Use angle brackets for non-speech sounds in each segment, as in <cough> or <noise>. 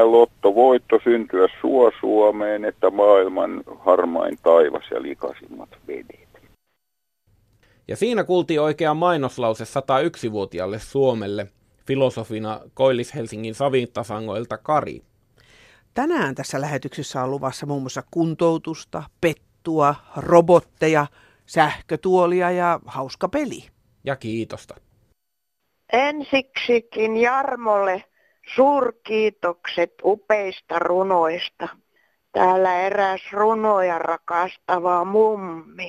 mennä, lottovoitto syntyä suo Suomeen, että maailman harmain taivas ja likasimmat vedet. Ja siinä kuultiin oikea mainoslause 101-vuotiaalle Suomelle, filosofina Koillis-Helsingin savintasangoilta Kari. Tänään tässä lähetyksessä on luvassa muun muassa kuntoutusta, pettua, robotteja, sähkötuolia ja hauska peli. Ja kiitosta. Ensiksikin Jarmolle suurkiitokset upeista runoista. Täällä eräs runoja rakastava mummi.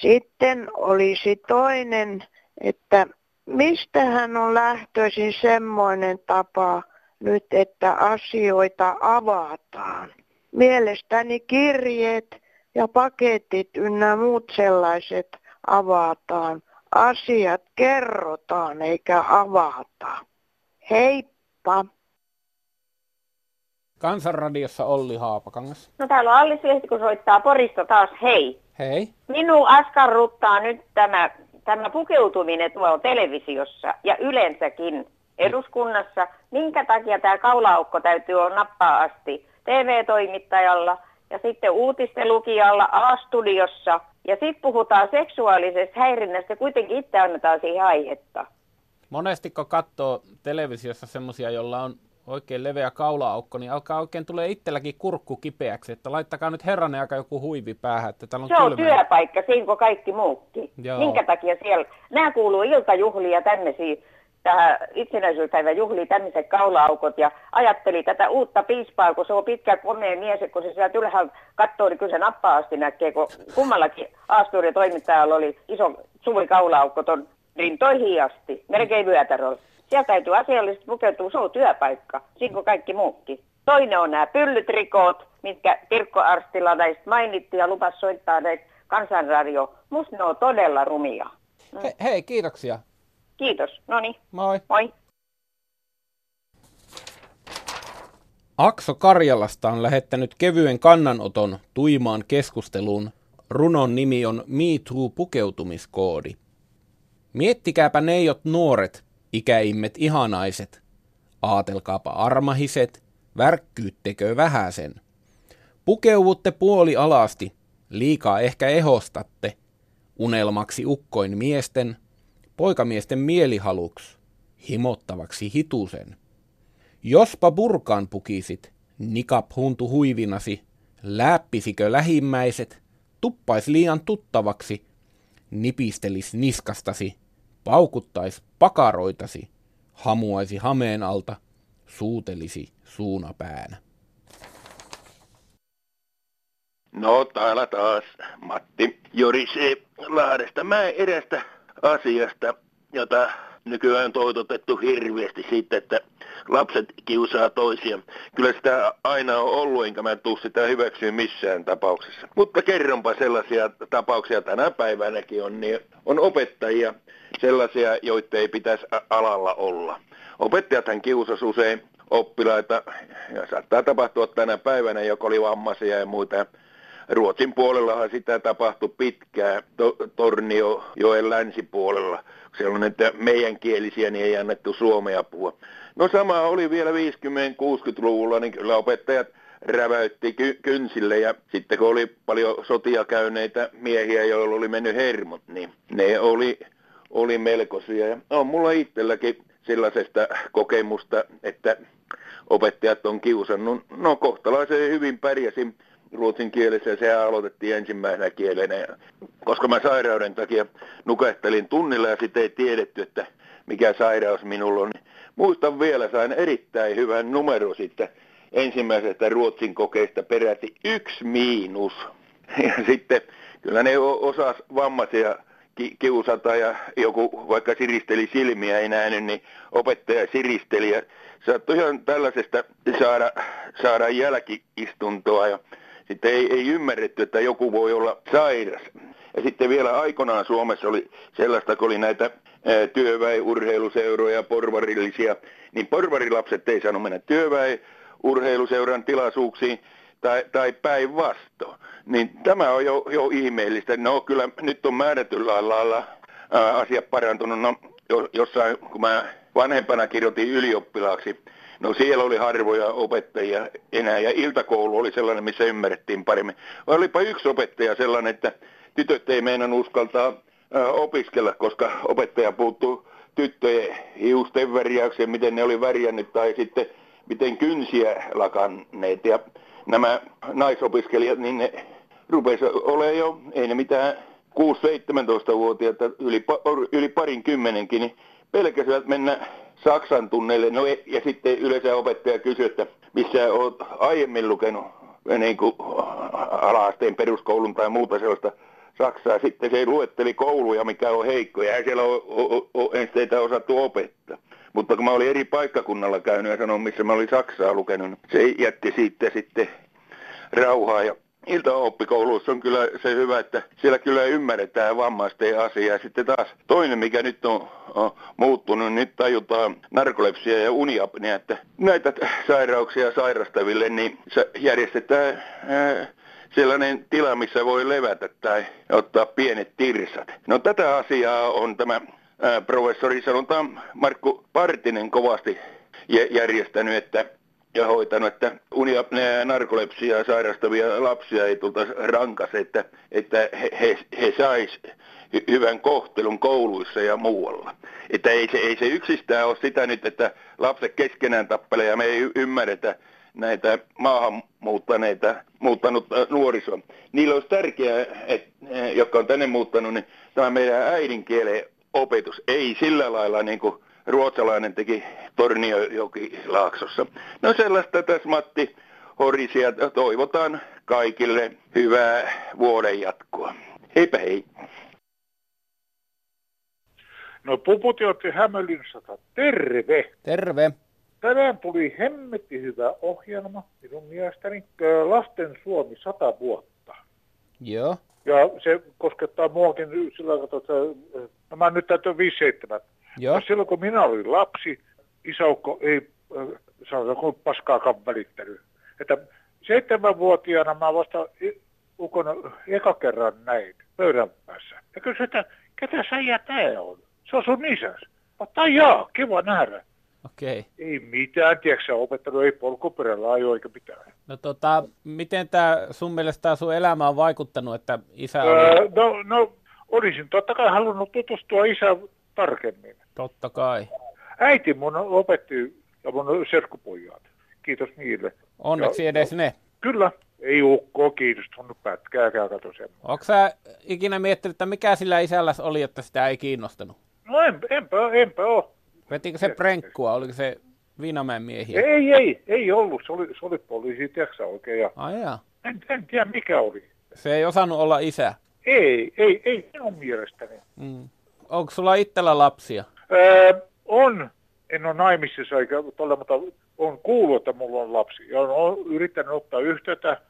Sitten olisi toinen, että mistä hän on lähtöisin semmoinen tapa nyt, että asioita avataan. Mielestäni kirjeet ja paketit ynnä muut sellaiset avataan. Asiat kerrotaan eikä avata. Heippa! Kansanradiossa Olli Haapakangas. No täällä on Allis Lehti, kun soittaa Porista taas. Hei. Hei. Minun askarruttaa nyt tämä, tämä pukeutuminen tuolla televisiossa ja yleensäkin eduskunnassa. Minkä takia tämä kaulaukko täytyy olla nappaa asti TV-toimittajalla ja sitten uutistenlukijalla A-studiossa. Ja sitten puhutaan seksuaalisesta häirinnästä, kuitenkin itse annetaan siihen aihetta. Monesti kun katsoo televisiossa semmosia, jolla on oikein leveä kaulaaukko, niin alkaa oikein tulee itselläkin kurkku kipeäksi, että laittakaa nyt herranen aika joku huivi päähän, että täällä on Se on kylmä. työpaikka, siinä kuin kaikki muukin. Joo. Minkä takia siellä, nämä kuuluu iltajuhlia tämmöisiä, tähän itsenäisyyspäivän juhliin tämmöiset kaulaaukot ja ajatteli tätä uutta piispaa, kun se on pitkä komea mies, ja kun se sieltä ylhäältä katsoo, niin kyllä se nappaa asti näkee, kun kummallakin Aasturin toimittajalla oli iso suuri kaulaaukko ton rintoihin asti, melkein vyötäröllä. Siellä täytyy asiallisesti pukeutua, se on työpaikka, siinä kuin kaikki muukin. Toinen on nämä pyllytrikoot, mitkä Pirkko Arstila näistä mainittiin ja lupas soittaa näitä kansanradio. Musta ne on todella rumia. He, hei, kiitoksia. Kiitos. No niin, Moi. moi. Akso Karjalasta on lähettänyt kevyen kannanoton tuimaan keskusteluun. Runon nimi on Me Too pukeutumiskoodi. Miettikääpä neijot nuoret, ikäimmet ihanaiset. Aatelkaapa armahiset, värkkyyttekö vähäsen. Pukeuvutte puoli alasti, liikaa ehkä ehostatte. Unelmaksi ukkoin miesten, poikamiesten mielihaluks, himottavaksi hitusen. Jospa burkaan pukisit, nikap huntu huivinasi, läppisikö lähimmäiset, tuppais liian tuttavaksi, nipistelis niskastasi, paukuttais pakaroitasi, hamuaisi hameen alta, suutelisi suunapäänä. No täällä taas Matti Jorisee Lahdesta. Mä erästä asiasta, jota nykyään on toitotettu hirveästi siitä, että lapset kiusaa toisia. Kyllä sitä aina on ollut, enkä mä tuu sitä hyväksyä missään tapauksessa. Mutta kerronpa sellaisia tapauksia tänä päivänäkin on, niin on opettajia sellaisia, joita ei pitäisi alalla olla. Opettajathan kiusas usein oppilaita, ja saattaa tapahtua tänä päivänä, joka oli vammaisia ja muita. Ruotsin puolellahan sitä tapahtui pitkään, to, Torniojoen länsipuolella. On näitä meidän kielisiä, niin ei annettu suomea puhua. No sama oli vielä 50-60-luvulla, niin kyllä opettajat räväytti ky- kynsille ja sitten kun oli paljon sotia käyneitä miehiä, joilla oli mennyt hermot, niin ne oli, oli melkoisia. Ja on mulla itselläkin sellaisesta kokemusta, että opettajat on kiusannut. No kohtalaisen hyvin pärjäsin ruotsin kielessä ja sehän aloitettiin ensimmäisenä kielenä. Ja koska mä sairauden takia nukahtelin tunnilla ja sitten ei tiedetty, että mikä sairaus minulla on. niin Muistan vielä, sain erittäin hyvän numero sitten ensimmäisestä ruotsin kokeista peräti yksi miinus. <laughs> Ja sitten kyllä ne osas vammaisia ki- kiusata ja joku vaikka siristeli silmiä ei nähnyt, niin opettaja siristeli ja saattoi ihan tällaisesta saada, saada jälkiistuntoa ja sitten ei, ei ymmärretty, että joku voi olla sairas. Ja sitten vielä aikanaan Suomessa oli sellaista, kun oli näitä työväenurheiluseuroja, porvarillisia, niin porvarilapset ei saanut mennä työväenurheiluseuran tilaisuuksiin tai, tai päinvastoin. Niin tämä on jo, jo ihmeellistä. No kyllä nyt on määrätyllä lailla asia parantunut. No, jo, jossain, kun mä vanhempana kirjoitin ylioppilaaksi. No siellä oli harvoja opettajia enää ja iltakoulu oli sellainen, missä ymmärrettiin paremmin. Olipa yksi opettaja sellainen, että tytöt ei meidän uskaltaa opiskella, koska opettaja puuttuu tyttöjen hiusten värjäykseen, miten ne oli värjännyt tai sitten miten kynsiä lakanneet. Ja nämä naisopiskelijat, niin ne rupesi olemaan jo, ei ne mitään 6-17-vuotiaita, yli, yli parin kymmenenkin, niin pelkäsivät mennä Saksan tunneille. No e, ja sitten yleensä opettaja kysyi, että missä olet aiemmin lukenut niin kuin ala-asteen peruskoulun tai muuta sellaista Saksaa. Sitten se luetteli kouluja, mikä on heikko, ja siellä ole esteitä osattu opettaa. Mutta kun mä olin eri paikkakunnalla käynyt ja sanon, missä mä olin Saksaa lukenut, niin se jätti siitä sitten rauhaa. Ja iltaoppikouluissa on kyllä se hyvä, että siellä kyllä ymmärretään vammaisten asiaa. Sitten taas toinen, mikä nyt on, on muuttunut, niin nyt tajutaan narkolepsia ja uniapnea, että näitä sairauksia sairastaville niin järjestetään ää, sellainen tila, missä voi levätä tai ottaa pienet tirsat. No tätä asiaa on tämä ää, professori sanotaan Markku Partinen kovasti järjestänyt, että ja hoitanut, että uniapnea narkolepsia sairastavia lapsia ei tultaisi rankas, että, että he, he, he sais hyvän kohtelun kouluissa ja muualla. Että ei se, ei se yksistään ole sitä nyt, että lapset keskenään tappelee ja me ei ymmärretä näitä maahanmuuttaneita, muuttanut nuorisoa. Niillä olisi tärkeää, että, jotka on tänne muuttanut, niin tämä meidän äidinkielen opetus ei sillä lailla niin kuin ruotsalainen teki Torniojoki-laaksossa. No sellaista tässä Matti Horisia. Toivotaan kaikille hyvää vuoden jatkoa. Heipä hei. No Puputi otti Hämeenlinnasta. Terve. Terve. Tänään tuli hemmetti hyvä ohjelma minun mielestäni. Lasten Suomi 100 vuotta. Joo. Ja se koskettaa muakin sillä tavalla, että no mä nyt täytyy 57. Joo. Ja silloin kun minä olin lapsi, isäukko ei sanotaanko paskaakaan välittänyt. Että seitsemänvuotiaana mä vasta ukon eka kerran näin pöydän päässä. Ja kysyin, että ketä säijä tää on? Se on sun isäs. Mutta jaa, kiva nähdä. Okei. Okay. Ei mitään, tiedätkö opettelu ei polkuperällä ajo eikä mitään. No tota, miten tämä sun mielestä tää sun elämä on vaikuttanut, että isä oli... Öö, no, no, olisin totta kai halunnut tutustua isä tarkemmin. Totta kai. Äiti mun opetti ja mun serkkupojat. Kiitos niille. Onneksi ja, edes ne. Kyllä. Ei ukko, kiitos tunnut pätkääkään, kato semmoinen. Onko sä ikinä miettinyt, että mikä sillä isälläs oli, että sitä ei kiinnostanut? No en, enpä, enpä ole. Vetikö se prenkkua? Oliko se Viinamäen miehiä? Ei, ei, ei ollut. Se oli, se oli poliisi, tiedätkö oikein. Ja Ai jaa. En, en tiedä mikä oli. Se ei osannut olla isä? Ei, ei, ei minun mielestäni. Mm. Onko sulla itsellä lapsia? Öö, on. En ole naimisissa eikä tolle, mutta on kuullut, että mulla on lapsi. Ja on yrittänyt ottaa yhteyttä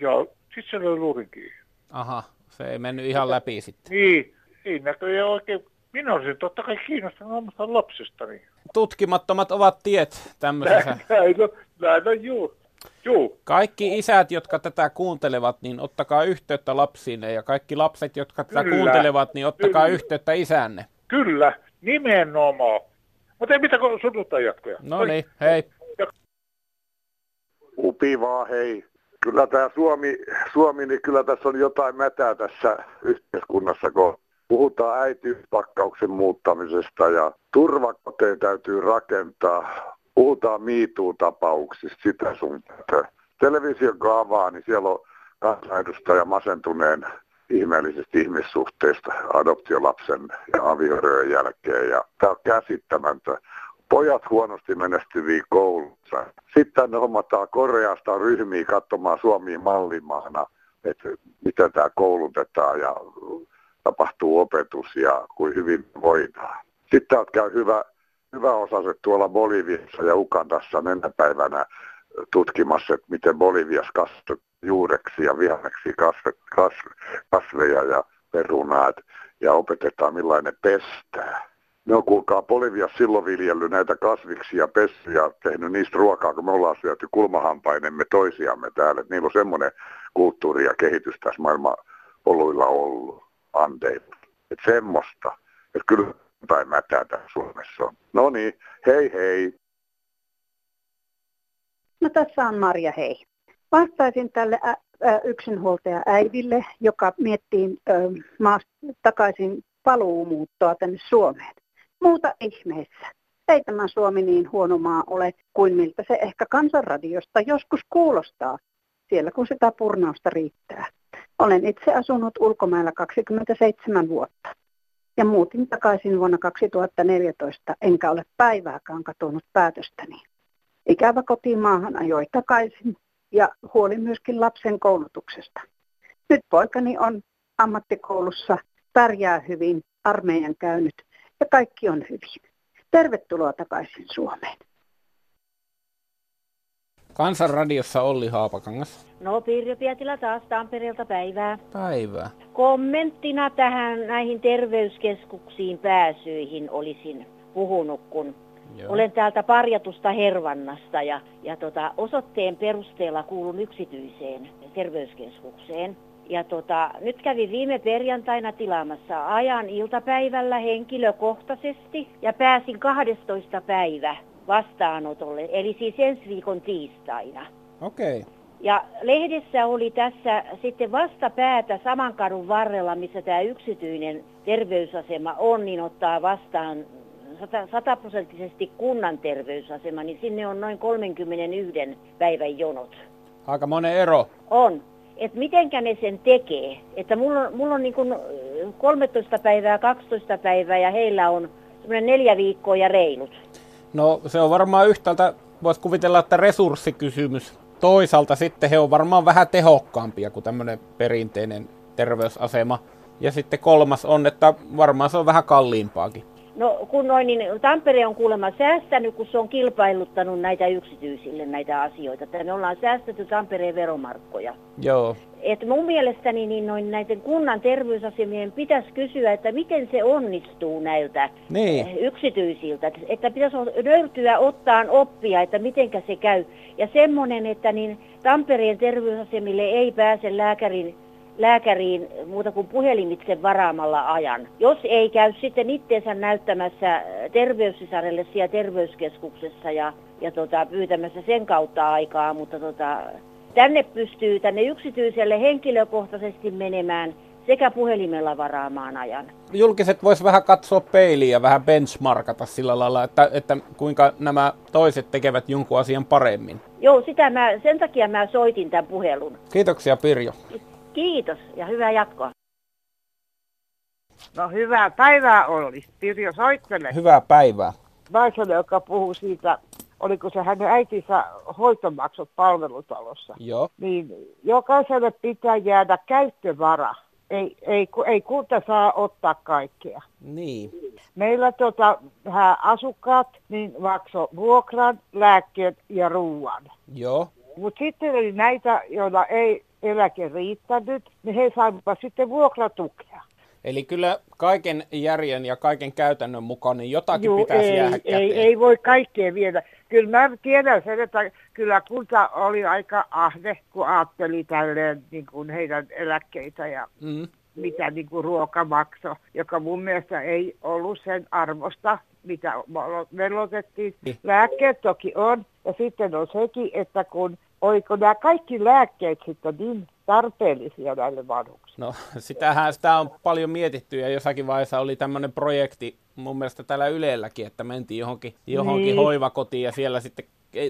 ja sitten se löi luurinkin. Aha, se ei mennyt ihan läpi sitten. Niin, ei näköjään oikein. Minä olisin totta kai kiinnostunut omasta lapsestani. Tutkimattomat ovat tiet tämmöisessä. Näin on, näin on juu. Juu. Kaikki isät, jotka tätä kuuntelevat, niin ottakaa yhteyttä lapsiinne ja kaikki lapset, jotka tätä Kyllä. kuuntelevat, niin ottakaa Kyllä. yhteyttä isänne. Kyllä, nimenomaan. Mutta ei mitään sunnuntai jatkoja. No niin, hei. Upi vaan, hei. Kyllä tämä Suomi, Suomi, niin kyllä tässä on jotain mätää tässä yhteiskunnassa, kun puhutaan äitiyspakkauksen muuttamisesta ja turvakoteja täytyy rakentaa. Puhutaan miituu-tapauksista, sitä sun Television avaa, niin siellä on kansanedustaja masentuneen ihmeellisistä ihmissuhteista adoptiolapsen ja avioryön jälkeen. Ja tämä on käsittämättä. Pojat huonosti menestyviä koulussa. Sitten ne hommataan Koreasta ryhmiä katsomaan Suomi mallimaana, että miten tämä koulutetaan ja tapahtuu opetus ja kuin hyvin voidaan. Sitten käy hyvä, hyvä osaset tuolla Boliviassa ja Ukandassa mennäpäivänä tutkimassa, että miten Boliviassa kasvaa juureksi ja vihanneksi kasve, kasve, kasveja ja perunaat ja opetetaan millainen pestää. Ne on kuulkaa Boliviassa silloin viljellyt näitä kasviksia, pessy ja tehnyt niistä ruokaa, kun me ollaan syöty kulmahampainemme toisiamme täällä. Niillä on semmoinen kulttuuri ja kehitys tässä maailman oluilla ollut anteita. Että semmoista. Että kyllä tai mätätä Suomessa on. No niin, hei hei. No tässä on Marja, hei. Vastaisin tälle yksinhuoltaja äidille, joka miettii maasta takaisin paluumuuttoa tänne Suomeen. Muuta ihmeessä. Ei tämä Suomi niin huono maa ole kuin miltä se ehkä kansanradiosta joskus kuulostaa, siellä kun sitä purnausta riittää. Olen itse asunut ulkomailla 27 vuotta ja muutin takaisin vuonna 2014, enkä ole päivääkään katunut päätöstäni. Ikävä kotimaahan ajoi takaisin ja huoli myöskin lapsen koulutuksesta. Nyt poikani on ammattikoulussa, pärjää hyvin, armeijan käynyt ja kaikki on hyvin. Tervetuloa takaisin Suomeen. Kansanradiossa Olli Haapakangas. No Pirjo Pietila taas Tampereelta päivää. Päivää. Kommenttina tähän näihin terveyskeskuksiin pääsyihin olisin puhunut, kun Joo. olen täältä parjatusta Hervannasta ja, ja tota, osoitteen perusteella kuulun yksityiseen terveyskeskukseen. Ja tota, nyt kävin viime perjantaina tilaamassa ajan iltapäivällä henkilökohtaisesti ja pääsin 12 päivä vastaanotolle, eli siis ensi viikon tiistaina. Okei. Okay. Ja lehdessä oli tässä sitten vastapäätä saman kadun varrella, missä tämä yksityinen terveysasema on, niin ottaa vastaan sataprosenttisesti kunnan terveysasema, niin sinne on noin 31 päivän jonot. Aika monen ero. On. Että mitenkä ne sen tekee. Että mulla on, mulla on niin 13 päivää, 12 päivää ja heillä on semmoinen neljä viikkoa ja reilut. No se on varmaan yhtäältä, voisi kuvitella, että resurssikysymys. Toisaalta sitten he on varmaan vähän tehokkaampia kuin tämmöinen perinteinen terveysasema. Ja sitten kolmas on, että varmaan se on vähän kalliimpaakin. No kun noin, niin Tampere on kuulemma säästänyt, kun se on kilpailuttanut näitä yksityisille näitä asioita. Että me ollaan säästetty Tampereen veromarkkoja. Joo. Et mun mielestäni niin noin näiden kunnan terveysasemien pitäisi kysyä, että miten se onnistuu näiltä niin. Eh, yksityisiltä. Että, että pitäisi löytyä ottaa oppia, että mitenkä se käy. Ja semmoinen, että niin Tampereen terveysasemille ei pääse lääkärin lääkäriin muuta kuin puhelimitse varaamalla ajan. Jos ei käy sitten itteensä näyttämässä terveyssisarelle siellä terveyskeskuksessa ja, ja tota, pyytämässä sen kautta aikaa, mutta tota, tänne pystyy tänne yksityiselle henkilökohtaisesti menemään sekä puhelimella varaamaan ajan. Julkiset vois vähän katsoa peiliä ja vähän benchmarkata sillä lailla, että, että kuinka nämä toiset tekevät jonkun asian paremmin. Joo, sitä mä, sen takia mä soitin tämän puhelun. Kiitoksia Pirjo. Kiitos ja hyvää jatkoa. No hyvää päivää Olli. Pirjo soittelee. Hyvää päivää. Naiselle, joka puhuu siitä, oliko se hänen äitinsä hoitomaksut palvelutalossa. Joo. Niin jokaiselle pitää jäädä käyttövara. Ei, ei, ei kunta saa ottaa kaikkea. Niin. Meillä tota, asukkaat niin maksoi vuokran, lääkkeet ja ruoan. Joo. Mutta sitten oli näitä, joilla ei eläke riittänyt, niin he saivat sitten vuokratukea. Eli kyllä kaiken järjen ja kaiken käytännön mukaan niin jotakin Juu, pitäisi ei, jäädä ei, ei, ei voi kaikkea viedä. Kyllä mä tiedän sen, että kyllä kunta oli aika ahde, kun ajatteli tälleen niin kuin heidän eläkkeitä ja mm. mitä niin kuin ruoka maksoi, joka mun mielestä ei ollut sen arvosta, mitä velotettiin. Niin. Lääkkeet toki on, ja sitten on sekin, että kun oiko nämä kaikki lääkkeet sitten niin tarpeellisia näille vanhuksille? No <laughs> sitähän sitä on paljon mietitty ja jossakin vaiheessa oli tämmöinen projekti mun mielestä täällä Ylelläkin, että mentiin johonkin, johonkin niin. hoivakotiin ja siellä sitten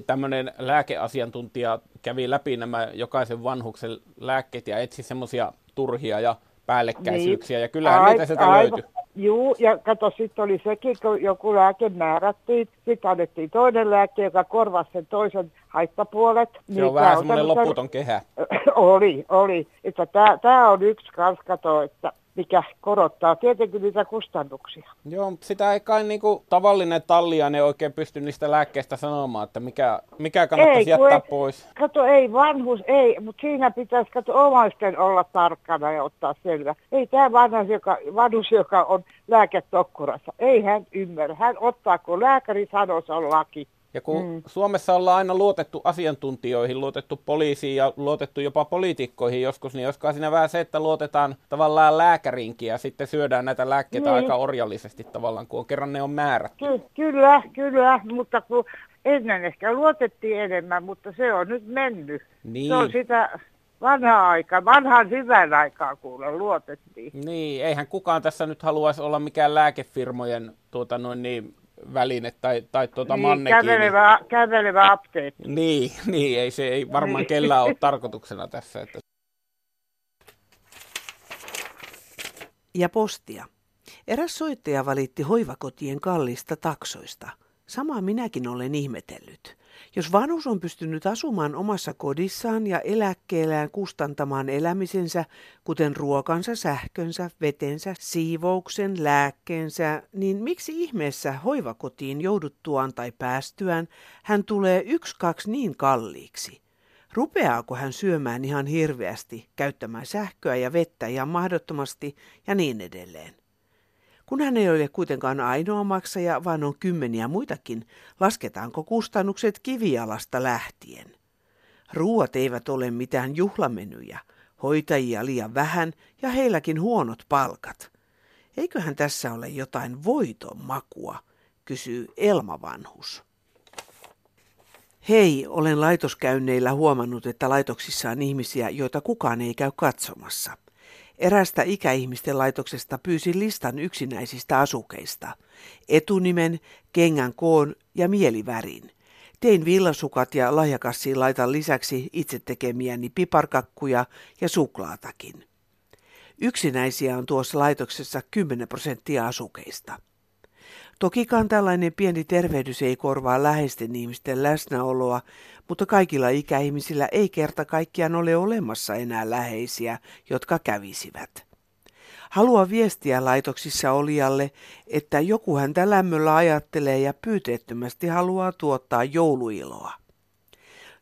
tämmöinen lääkeasiantuntija kävi läpi nämä jokaisen vanhuksen lääkkeet ja etsi semmoisia turhia ja päällekkäisyyksiä niin. ja kyllähän Ai, niitä sieltä löytyi. Juu, ja kato, sitten oli sekin, kun joku lääke määrättiin, sitten annettiin toinen lääke, joka korvasi sen toisen haittapuolet. Se niin on vähän semmoinen loputon kehä. <laughs> oli, oli. Että tämä on yksi kans, kato, että mikä korottaa tietenkin niitä kustannuksia. Joo, mutta sitä ei kai niinku tavallinen talliainen oikein pysty niistä lääkkeistä sanomaan, että mikä, mikä kannattaisi ei, jättää ei, pois. Kato, ei vanhus, ei, mutta siinä pitäisi kato omaisten olla tarkkana ja ottaa selvä. Ei tämä vanhus, joka, vanhus, joka on lääketokkurassa, ei hän ymmärrä. Hän ottaa, kun lääkäri sanoo, se on laki. Ja kun mm. Suomessa ollaan aina luotettu asiantuntijoihin, luotettu poliisiin ja luotettu jopa poliitikkoihin joskus, niin joskaan siinä vähän se, että luotetaan tavallaan lääkärinkin ja sitten syödään näitä lääkkeitä niin. aika orjallisesti tavallaan, kun on kerran ne on määrätty. Ky- kyllä, kyllä, mutta kun ennen ehkä luotettiin enemmän, mutta se on nyt mennyt. Niin. Se on sitä vanhaa aika, vanhan hyvän aikaa kuule luotettiin. Niin, eihän kukaan tässä nyt haluaisi olla mikään lääkefirmojen tuota, noin niin, väline tai, tai tuota niin, mannekiini. Kävelevä, kävelevä apteekki. Niin, <laughs> niin, ei se ei varmaan niin. kellään ole tarkoituksena tässä. Että... Ja postia. Eräs soittaja valitti hoivakotien kallista taksoista. Samaa minäkin olen ihmetellyt. Jos vanhus on pystynyt asumaan omassa kodissaan ja eläkkeellään kustantamaan elämisensä, kuten ruokansa, sähkönsä, vetensä, siivouksen, lääkkeensä, niin miksi ihmeessä hoivakotiin jouduttuaan tai päästyään hän tulee yksi kaksi niin kalliiksi? Rupeaako hän syömään ihan hirveästi, käyttämään sähköä ja vettä ihan mahdottomasti ja niin edelleen? Kun hän ei ole kuitenkaan ainoa maksaja, vaan on kymmeniä muitakin, lasketaanko kustannukset kivialasta lähtien? Ruuat eivät ole mitään juhlamenyjä, hoitajia liian vähän ja heilläkin huonot palkat. Eiköhän tässä ole jotain voiton makua, kysyy Elma Vanhus. Hei, olen laitoskäynneillä huomannut, että laitoksissa on ihmisiä, joita kukaan ei käy katsomassa – Erästä ikäihmisten laitoksesta pyysin listan yksinäisistä asukeista. Etunimen, kengän koon ja mielivärin. Tein villasukat ja lahjakassiin laitan lisäksi itse tekemiäni piparkakkuja ja suklaatakin. Yksinäisiä on tuossa laitoksessa 10 prosenttia asukeista. Tokikaan tällainen pieni tervehdys ei korvaa läheisten ihmisten läsnäoloa, mutta kaikilla ikäihmisillä ei kerta kaikkiaan ole olemassa enää läheisiä, jotka kävisivät. Haluan viestiä laitoksissa olijalle, että joku häntä lämmöllä ajattelee ja pyyteettömästi haluaa tuottaa jouluiloa.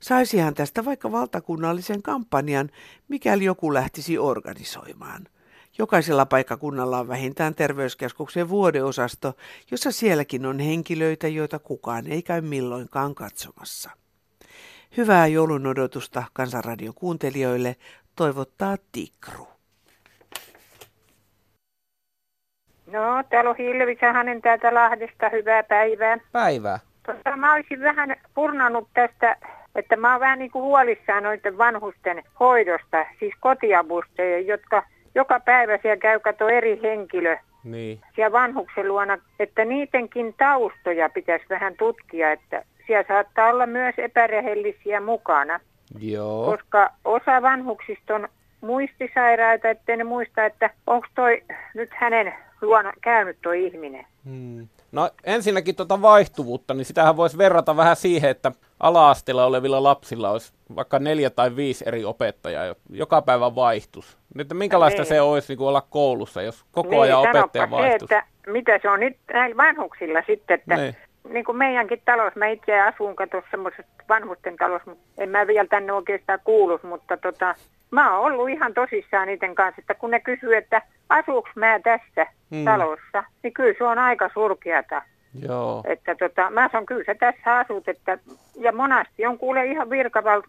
Saisihan tästä vaikka valtakunnallisen kampanjan, mikäli joku lähtisi organisoimaan – Jokaisella paikkakunnalla on vähintään terveyskeskuksen vuodeosasto, jossa sielläkin on henkilöitä, joita kukaan ei käy milloinkaan katsomassa. Hyvää joulun odotusta Kansanradion kuuntelijoille toivottaa Tikru. No, täällä on Hilvi Sahanen täältä Lahdesta. Hyvää päivää. Päivää. Tota, mä olisin vähän purnannut tästä, että mä oon vähän niin kuin huolissaan noiden vanhusten hoidosta, siis kotiavusta, jotka joka päivä siellä käy kato eri henkilö niin. siellä vanhuksen luona, että niidenkin taustoja pitäisi vähän tutkia, että siellä saattaa olla myös epärehellisiä mukana. Joo. Koska osa vanhuksista on muistisairaita, ettei ne muista, että onko toi nyt hänen luona käynyt tuo ihminen. Hmm. No ensinnäkin tuota vaihtuvuutta, niin sitähän voisi verrata vähän siihen, että ala-asteella olevilla lapsilla olisi vaikka neljä tai viisi eri opettajaa, joka päivä vaihtus. Nyt minkälaista niin. se olisi niin kuin olla koulussa, jos koko niin, ajan opettaja vaihtuisi? Se, että mitä se on nyt näillä vanhuksilla sitten, että niin. Niin kuin meidänkin talossa, mä itse asun tuossa semmoisessa vanhusten talossa, mutta en mä vielä tänne oikeastaan kuulu, mutta tota, mä oon ollut ihan tosissaan niiden kanssa, että kun ne kysyy, että asuuks mä tässä hmm. talossa, niin kyllä se on aika surkeata. Joo. Että tota, mä sanon, kyllä sä tässä asut, että, ja monasti on kuule ihan virkavalta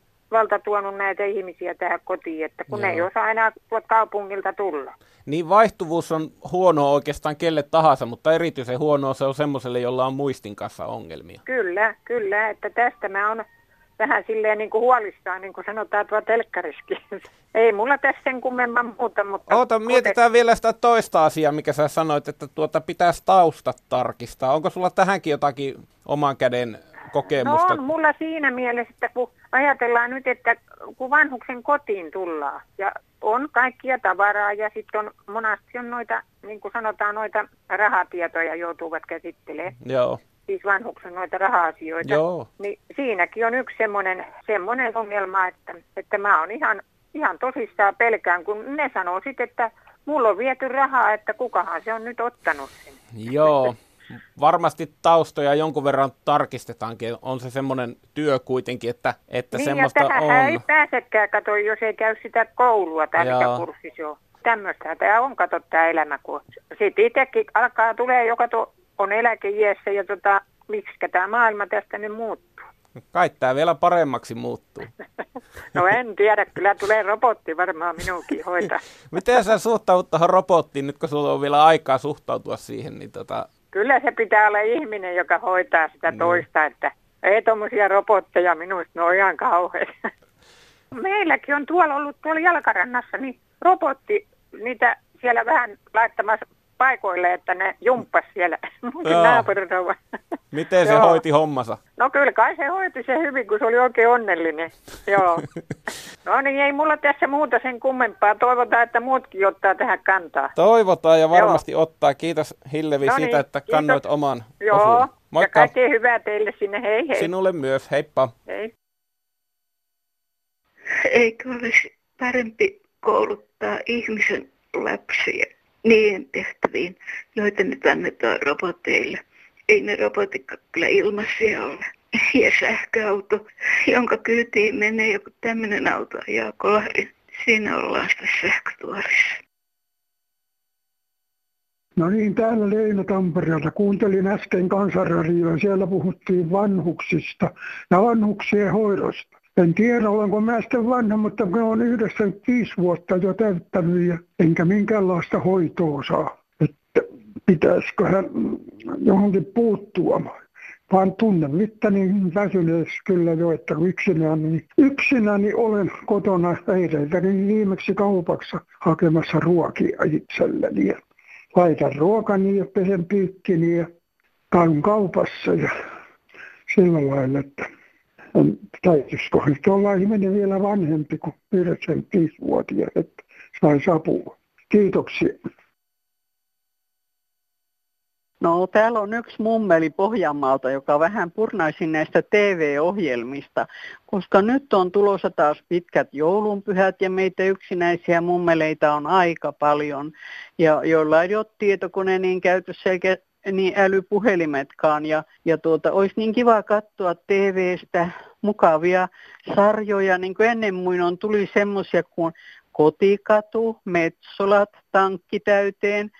tuonut näitä ihmisiä tähän kotiin, että kun Joo. ne ei osaa enää tuot kaupungilta tulla. Niin vaihtuvuus on huono oikeastaan kelle tahansa, mutta erityisen huonoa se on semmoiselle, jolla on muistin kanssa ongelmia. Kyllä, kyllä, että tästä mä oon vähän silleen niin kuin huolissaan, niin kuin sanotaan tuo telkkariskin. <laughs> Ei mulla tässä sen kummemman muuta, mutta... Oota, mietitään vielä sitä toista asiaa, mikä sä sanoit, että tuota pitäisi taustat tarkistaa. Onko sulla tähänkin jotakin oman käden kokemusta? No on mulla siinä mielessä, että kun ajatellaan nyt, että kun vanhuksen kotiin tullaan ja on kaikkia tavaraa ja sitten on monasti on noita, niin kuin sanotaan, noita rahatietoja joutuvat käsittelemään. Joo siis vanhuksen noita raha-asioita, Joo. niin siinäkin on yksi semmoinen, semmoinen ongelma, että, että mä oon ihan, ihan tosissaan pelkään, kun ne sanoo sitten, että mulla on viety rahaa, että kukahan se on nyt ottanut sen. Joo, varmasti taustoja jonkun verran tarkistetaankin. On se semmoinen työ kuitenkin, että, että niin, semmoista ja on. ei pääsekään, kato, jos ei käy sitä koulua tai mikä kurssi se on. Tämmöistä tämä on, kato, tämä elämä, kun sitten itsekin alkaa, tulee joka to, on eläkeiässä ja tota, miksi tämä maailma tästä nyt muuttuu. Kai tämä vielä paremmaksi muuttuu. <laughs> no en tiedä, kyllä tulee robotti varmaan minunkin hoitaa. <laughs> Miten sä suhtaudut tuohon robottiin, nyt kun sulla on vielä aikaa suhtautua siihen? Niin tota... Kyllä se pitää olla ihminen, joka hoitaa sitä niin. toista, että ei tuommoisia robotteja minusta, ne on ihan kauheita. Meilläkin on tuolla ollut tuolla jalkarannassa, niin robotti niitä siellä vähän laittamassa paikoille, että ne jumppas siellä <laughs> naapurirauva. Miten se hoiti hommansa? No kyllä kai se hoiti se hyvin, kun se oli oikein onnellinen. Joo. <laughs> No niin, ei mulla tässä muuta sen kummempaa. Toivotaan, että muutkin ottaa tähän kantaa. Toivotaan ja varmasti Joo. ottaa. Kiitos Hillevi no siitä, niin, että kiitos. kannoit oman Joo, osuun. Moikka. ja kaikkea hyvää teille sinne. Hei hei. Sinulle myös. Heippa. Hei. Eikö olisi parempi kouluttaa ihmisen lapsia niihin tehtäviin, joita nyt annetaan roboteille. Ei ne robotit kyllä ilmaisia ole. Ja sähköauto, jonka kyytiin menee joku tämmöinen auto ja kolari. Siinä ollaan sitä sähkötuorissa. No niin, täällä Leino Tampereelta. Kuuntelin äsken kansanradioa. Siellä puhuttiin vanhuksista ja vanhuksien hoidosta. En tiedä, olenko mä sitten vanha, mutta mä olen 95 vuotta jo täyttänyt ja enkä minkäänlaista hoitoa saa. Että pitäisikö hän johonkin puuttua. Vaan tunnen itteni väsyneessä kyllä jo, että yksinäni, yksinäni olen kotona eilen viimeksi kaupassa hakemassa ruokia itselleni. Laitan ruokani ja pesen pyykkini ja käyn kaupassa ja sillä lailla, että täytyisikö nyt olla ihminen vielä vanhempi kuin 95-vuotias, että saisi apua. Kiitoksia. No täällä on yksi mummeli Pohjanmaalta, joka vähän purnaisi näistä TV-ohjelmista, koska nyt on tulossa taas pitkät joulunpyhät ja meitä yksinäisiä mummeleita on aika paljon, ja joilla ei ole tietokone niin käytössä eikä niin älypuhelimetkaan. Ja, ja tuota, olisi niin kiva katsoa TVstä mukavia sarjoja. Niin kuin ennen muinoin tuli semmoisia kuin Kotikatu, Metsolat, Tankki täyteen.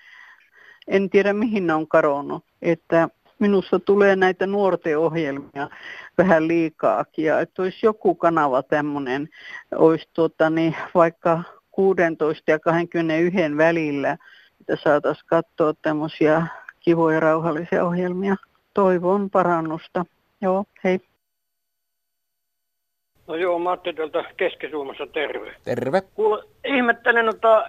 En tiedä mihin ne on karonnut. Että minusta tulee näitä nuorten ohjelmia vähän liikaakin. Ja että olisi joku kanava tämmöinen, olisi tuota, niin, vaikka 16 ja 21 välillä, että saataisiin katsoa tämmöisiä kivoja rauhallisia ohjelmia. Toivon parannusta. Joo, hei. No joo, Matti tuolta Keski-Suomessa terve. Terve. Kuule, ihmettelen noita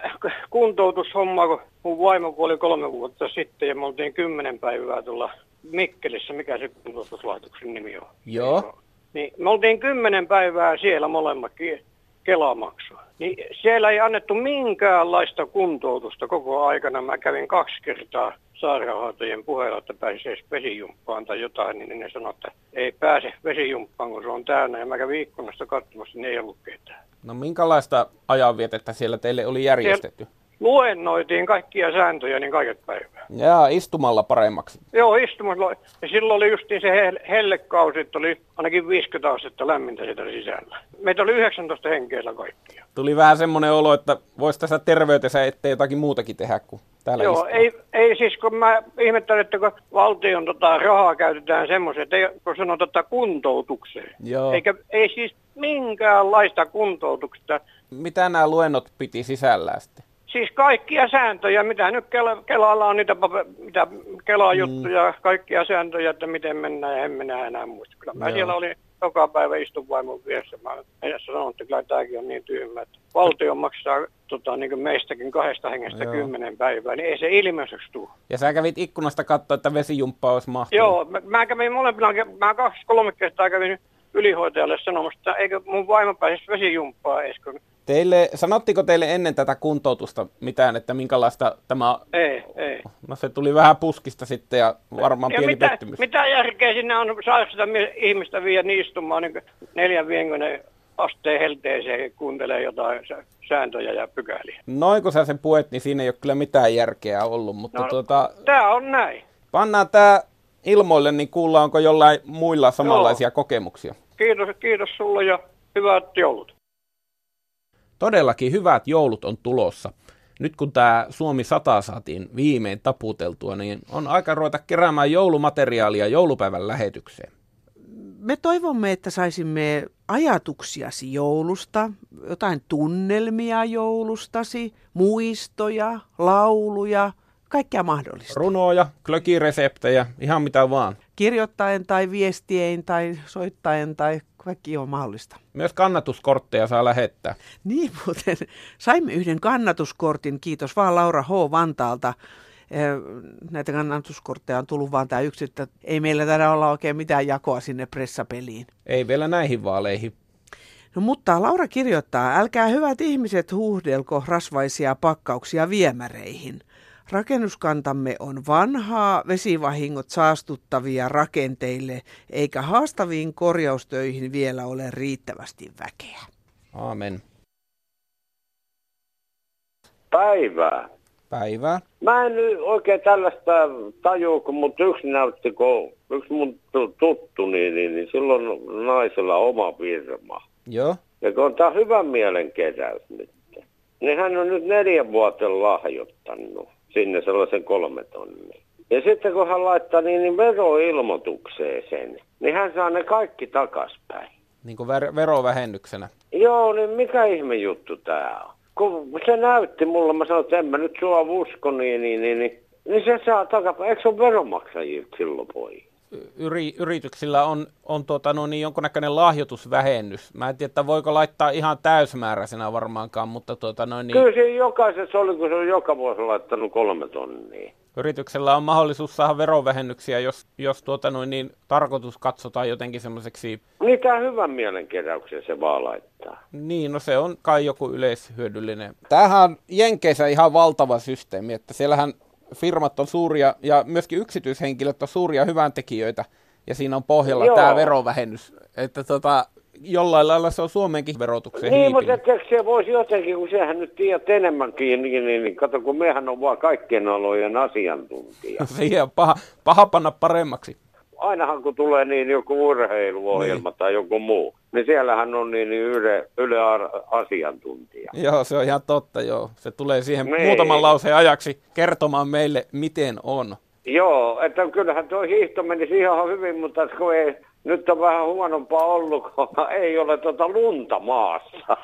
kuntoutushommaa, kun mun vaimo kuoli kolme vuotta sitten ja me oltiin kymmenen päivää tuolla Mikkelissä, mikä se kuntoutuslaitoksen nimi on. Joo. Niin me oltiin kymmenen päivää siellä molemmatkin Kelamaksua. Niin siellä ei annettu minkäänlaista kuntoutusta koko aikana. Mä kävin kaksi kertaa sairaanhoitajien puheella, että pääsisi edes vesijumppaan tai jotain, niin ne sanoivat, että ei pääse vesijumppaan, kun se on täynnä. Ja mä kävin ikkunasta katsomassa, niin ei ollut ketään. No minkälaista ajanvietettä siellä teille oli järjestetty? Siellä luennoitiin kaikkia sääntöjä niin kaiket päivää. Jaa, istumalla paremmaksi. Joo, istumalla. Ja silloin oli just se hellekausi, että oli ainakin 50 astetta lämmintä sitä sisällä. Meitä oli 19 henkeillä kaikkia. Tuli vähän semmoinen olo, että voisi tässä terveytensä ettei jotakin muutakin tehdä kuin täällä Joo, ei, ei siis kun mä ihmettelen, että kun valtion tota, rahaa käytetään semmoisen, että ei, kun sanoo tota kuntoutukseen. Joo. Eikä, ei siis minkäänlaista kuntoutuksesta. Mitä nämä luennot piti sisällään sitten? Siis kaikkia sääntöjä, mitä nyt Kela, Kelalla on niitä mitä Kela-juttuja, mm. kaikkia sääntöjä, että miten mennään ja en minä enää muista. Kyllä mä Joo. siellä olin joka päivä istun vaimon vieressä. Mä sanon, että kyllä tämäkin on niin tyhmä, että valtio maksaa tota, niin kuin meistäkin kahdesta hengestä Joo. kymmenen päivää, niin ei se ilmeiseksi tule. Ja sä kävit ikkunasta katsoa, että vesijumppa olisi mahtunut. Joo, mä, mä kävin molempina, mä kaksi kolme kertaa kävin ylihoitajalle sanomassa, että eikö mun vaimo pääsisi vesijumppaa edes, kun Teille, sanottiko teille ennen tätä kuntoutusta mitään, että minkälaista tämä... Ei, ei. No se tuli vähän puskista sitten ja varmaan ja pieni mitä, pettymys. Mitä järkeä sinne on saada sitä ihmistä viedä istumaan niin neljän viikon asteen helteeseen kuuntelee jotain sääntöjä ja pykäliä. Noin kun sä sen puet, niin siinä ei ole kyllä mitään järkeä ollut, mutta no, tuota... Tää on näin. Pannaan tää ilmoille, niin kuulla onko jollain muilla samanlaisia Joo. kokemuksia. Kiitos, kiitos sulle ja hyvät joulut. Todellakin hyvät joulut on tulossa. nyt kun tämä Suomi 100 saatiin viimein taputeltua, niin on aika ruveta keräämään joulumateriaalia joulupäivän lähetykseen. Me toivomme, että saisimme ajatuksiasi joulusta, jotain tunnelmia joulustasi, muistoja, lauluja, kaikkea mahdollista. Runoja, klökireseptejä, ihan mitä vaan. Kirjoittaen tai viestien tai soittaen tai kaikki on mahdollista. Myös kannatuskortteja saa lähettää. Niin muuten, saimme yhden kannatuskortin, kiitos vaan Laura H. Vantaalta. Näitä kannatuskortteja on tullut vaan tämä yksi, että ei meillä taida olla oikein mitään jakoa sinne pressapeliin. Ei vielä näihin vaaleihin. No mutta Laura kirjoittaa, älkää hyvät ihmiset huuhdelko rasvaisia pakkauksia viemäreihin. Rakennuskantamme on vanhaa, vesivahingot saastuttavia rakenteille, eikä haastaviin korjaustöihin vielä ole riittävästi väkeä. Aamen. Päivää. Päivää. Mä en nyt oikein tällaista tajua, kun mut yksi näytti, kun yksi mun tuttu, niin, niin, niin silloin naisella oma firma. Joo. Ja kun on tää hyvä mielenkeräys nyt, niin hän on nyt neljän vuoten lahjoittanut sinne sellaisen kolme tonnia. Ja sitten kun hän laittaa niin, niin veroilmoitukseen sen, niin hän saa ne kaikki takaspäin. Niin kuin ver- verovähennyksenä. Joo, niin mikä ihme juttu tää on? Kun se näytti mulle, mä sanoin, että en mä nyt sua usko, niin, niin, niin, niin, niin se saa takapäin. Eikö se ole veronmaksajilta silloin pois? Yri, yrityksillä on, on tuota, no niin, jonkunnäköinen lahjoitusvähennys. Mä en tiedä, että voiko laittaa ihan täysmääräisenä varmaankaan, mutta tuota, no niin... Kyllä siinä jokaisessa oli, kun se on joka vuosi laittanut kolme tonnia. Yrityksellä on mahdollisuus saada verovähennyksiä, jos, jos tuota, no niin, tarkoitus katsotaan jotenkin semmoiseksi... Mitä hyvän mielenkeräyksen se vaan laittaa. Niin, no se on kai joku yleishyödyllinen. Tämähän on Jenkeissä ihan valtava systeemi, että siellähän firmat on suuria ja myöskin yksityishenkilöt on suuria hyväntekijöitä ja siinä on pohjalla Joo. tämä verovähennys. Että tota, jollain lailla se on Suomenkin verotuksen Niin, mutta että se voisi jotenkin, kun sehän nyt tiedät enemmänkin, niin, niin, niin kato, kun mehän on vaan kaikkien alojen asiantuntija. <laughs> Siihen on paha, paha panna paremmaksi ainahan kun tulee niin joku urheiluohjelma niin. tai joku muu, niin siellähän on niin, niin yle, yle asiantuntija. Joo, se on ihan totta, joo. Se tulee siihen niin. muutaman lauseen ajaksi kertomaan meille, miten on. Joo, että kyllähän tuo hiihto meni ihan hyvin, mutta kun ei, nyt on vähän huonompaa ollut, kun <laughs> ei ole tuota lunta maassa.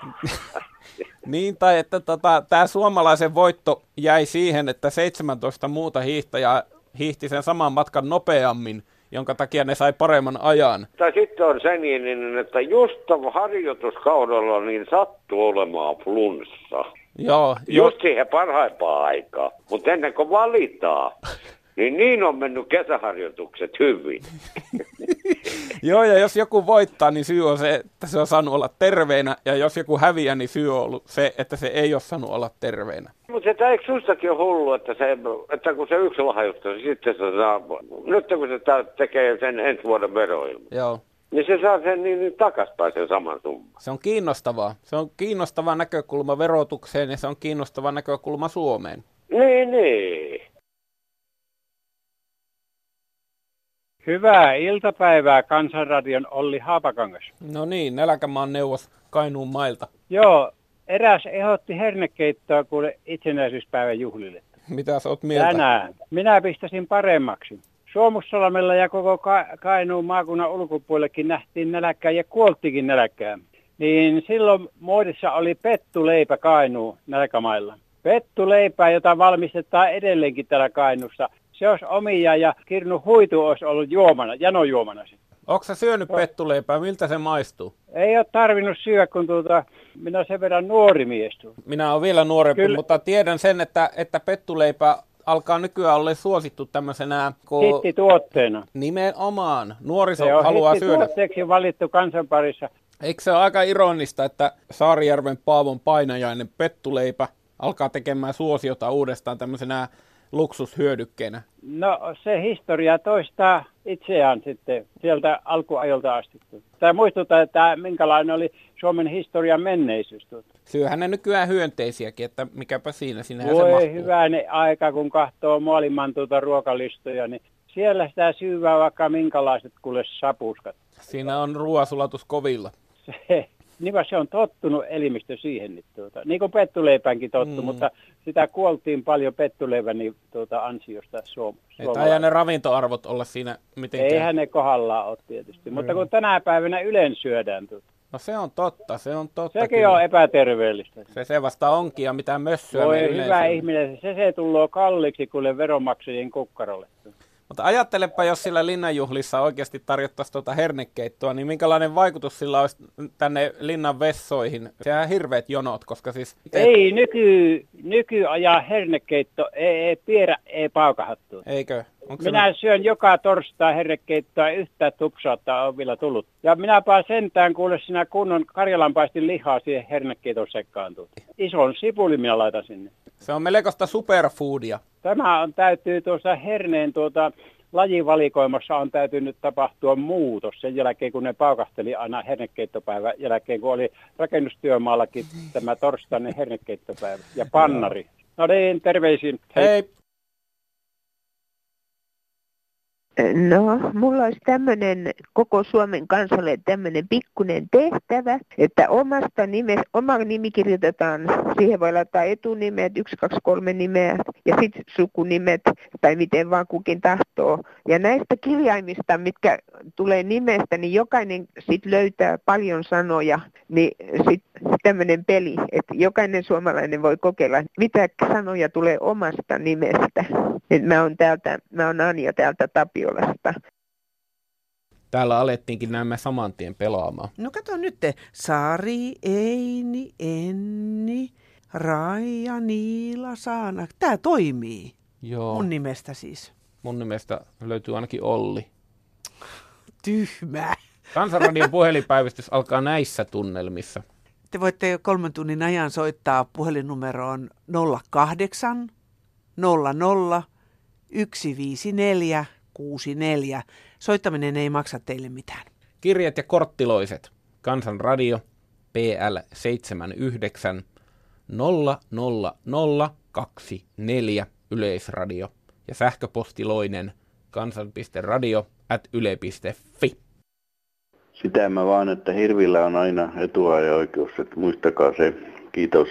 <laughs> niin, tai että tota, tämä suomalaisen voitto jäi siihen, että 17 muuta hiihtäjää hiihti sen saman matkan nopeammin jonka takia ne sai paremman ajan. Tai sitten on se niin, niin, että just harjoituskaudella niin sattuu olemaan flunssa. Joo. Just jo... siihen parhaimpaan aikaan. Mutta ennen kuin valitaan, niin niin on mennyt kesäharjoitukset hyvin. <laughs> Joo, ja jos joku voittaa, niin syy on se, että se on saanut olla terveenä, ja jos joku häviää, niin syy on ollut se, että se ei ole saanut olla terveenä. Mutta se eikö sustakin ole hullu, että, se, että kun se yksi lahjoittaa, niin sitten se saa, nyt kun se tekee sen ensi vuoden veroilman. Joo. Niin se saa sen niin, niin takaspäin sen saman summan. Se on kiinnostavaa. Se on kiinnostava näkökulma verotukseen ja se on kiinnostava näkökulma Suomeen. Niin, niin. Hyvää iltapäivää Kansanradion Olli Haapakangas. No niin, Nälkämaan neuvos Kainuun mailta. Joo, eräs ehdotti hernekeittoa kuule itsenäisyyspäivän juhlille. Mitä sä oot mieltä? Tänään. Minä pistäisin paremmaksi. Suomussalmella ja koko Ka- Kainuun maakunnan ulkopuolellekin nähtiin nälkää ja kuoltikin nälkää. Niin silloin muodissa oli pettuleipä Kainuun nälkämailla. Pettuleipää, jota valmistetaan edelleenkin täällä Kainuussa se olisi omia ja Kirnu Huitu olisi ollut juomana, janojuomana sitten. Onko sä syönyt pettuleipää? Miltä se maistuu? Ei ole tarvinnut syödä, kun tuota, minä olen sen verran nuori mies. Minä olen vielä nuorempi, Kyllä. mutta tiedän sen, että, että pettuleipä alkaa nykyään olla suosittu tämmöisenä... Kun... Hittituotteena. Nimenomaan. Nuoriso se haluaa syödä. Se valittu kansanparissa. Eikö se ole aika ironista, että Saarijärven Paavon painajainen pettuleipä alkaa tekemään suosiota uudestaan tämmöisenä luksushyödykkeenä? No se historia toistaa itseään sitten sieltä alkuajolta asti. Tämä muistuttaa, että minkälainen oli Suomen historian menneisyys. Syyhän ne nykyään hyönteisiäkin, että mikäpä siinä, sinnehän Voi se hyvänen aika, kun katsoo maailman tuota ruokalistoja, niin siellä sitä syyvää vaikka minkälaiset kuule sapuskat. Siinä on ruoasulatus kovilla. Se, niin se on tottunut elimistö siihen, niin, tuota, niin kuin pettuleipänkin tottu, mm. mutta sitä kuoltiin paljon pettuleivän niin, tuota, ansiosta Suom- Että ei ne ravintoarvot olla siinä mitenkään. Eihän ne kohdallaan ole tietysti, mm. mutta kun tänä päivänä ylen syödään tuota. No se on totta, se on totta. Sekin kyllä. on epäterveellistä. Se, se vasta onkin ja mitä mössöä Voi hyvä ihminen, se se tulee kalliiksi kuin veronmaksajien kukkarolle. Mutta ajattelepa, jos sillä linnanjuhlissa oikeasti tarjottaisiin tuota hernekeittoa, niin minkälainen vaikutus sillä olisi tänne linnan vessoihin? Sehän hirveät jonot, koska siis... Ei, nyky, nykyajan hernekeitto, ei, ei pierä, ei paukahattu. Eikö? Onko minä se... syön joka torstai hernekeittoa, yhtä tupsautta on vielä tullut. Ja minäpä sentään kuule sinä kunnon karjalanpaistin lihaa siihen hernekeiton sekaantuu. Ison sipuli minä laitan sinne. Se on melkoista superfoodia. Tämä on, täytyy tuossa herneen tuota, lajivalikoimassa on täytynyt tapahtua muutos sen jälkeen, kun ne paukahteli aina hernekeittopäivä jälkeen, kun oli rakennustyömaallakin tämä torstainen hernekeittopäivä ja pannari. No niin, terveisin. Hei. Hei. No, mulla olisi tämmöinen koko Suomen kansalle tämmöinen pikkunen tehtävä, että omasta nimestä, oma nimi kirjoitetaan, siihen voi laittaa etunimet, yksi, kaksi, kolme nimeä ja sitten sukunimet tai miten vaan kukin tahtoo. Ja näistä kirjaimista, mitkä tulee nimestä, niin jokainen sitten löytää paljon sanoja, niin sitten tämmöinen peli, että jokainen suomalainen voi kokeilla, mitä sanoja tulee omasta nimestä. Et mä oon täältä, mä oon Anja täältä Tapiolasta. Täällä alettiinkin nämä saman tien pelaamaan. No kato nyt, Sari, Eini, Enni, Raija, Niila, Saana. Tämä toimii. Joo. Mun nimestä siis. Mun nimestä löytyy ainakin Olli. Tyhmä. Kansanradion puhelinpäivystys alkaa näissä tunnelmissa. Te voitte kolmen tunnin ajan soittaa puhelinnumeroon 08 00 154 64. Soittaminen ei maksa teille mitään. Kirjat ja korttiloiset. Kansanradio PL 79 00024 Yleisradio ja sähköpostiloinen kansan.radio at yle.fi. Sitä mä vaan, että hirvillä on aina etua ja oikeus, että muistakaa se. Kiitos.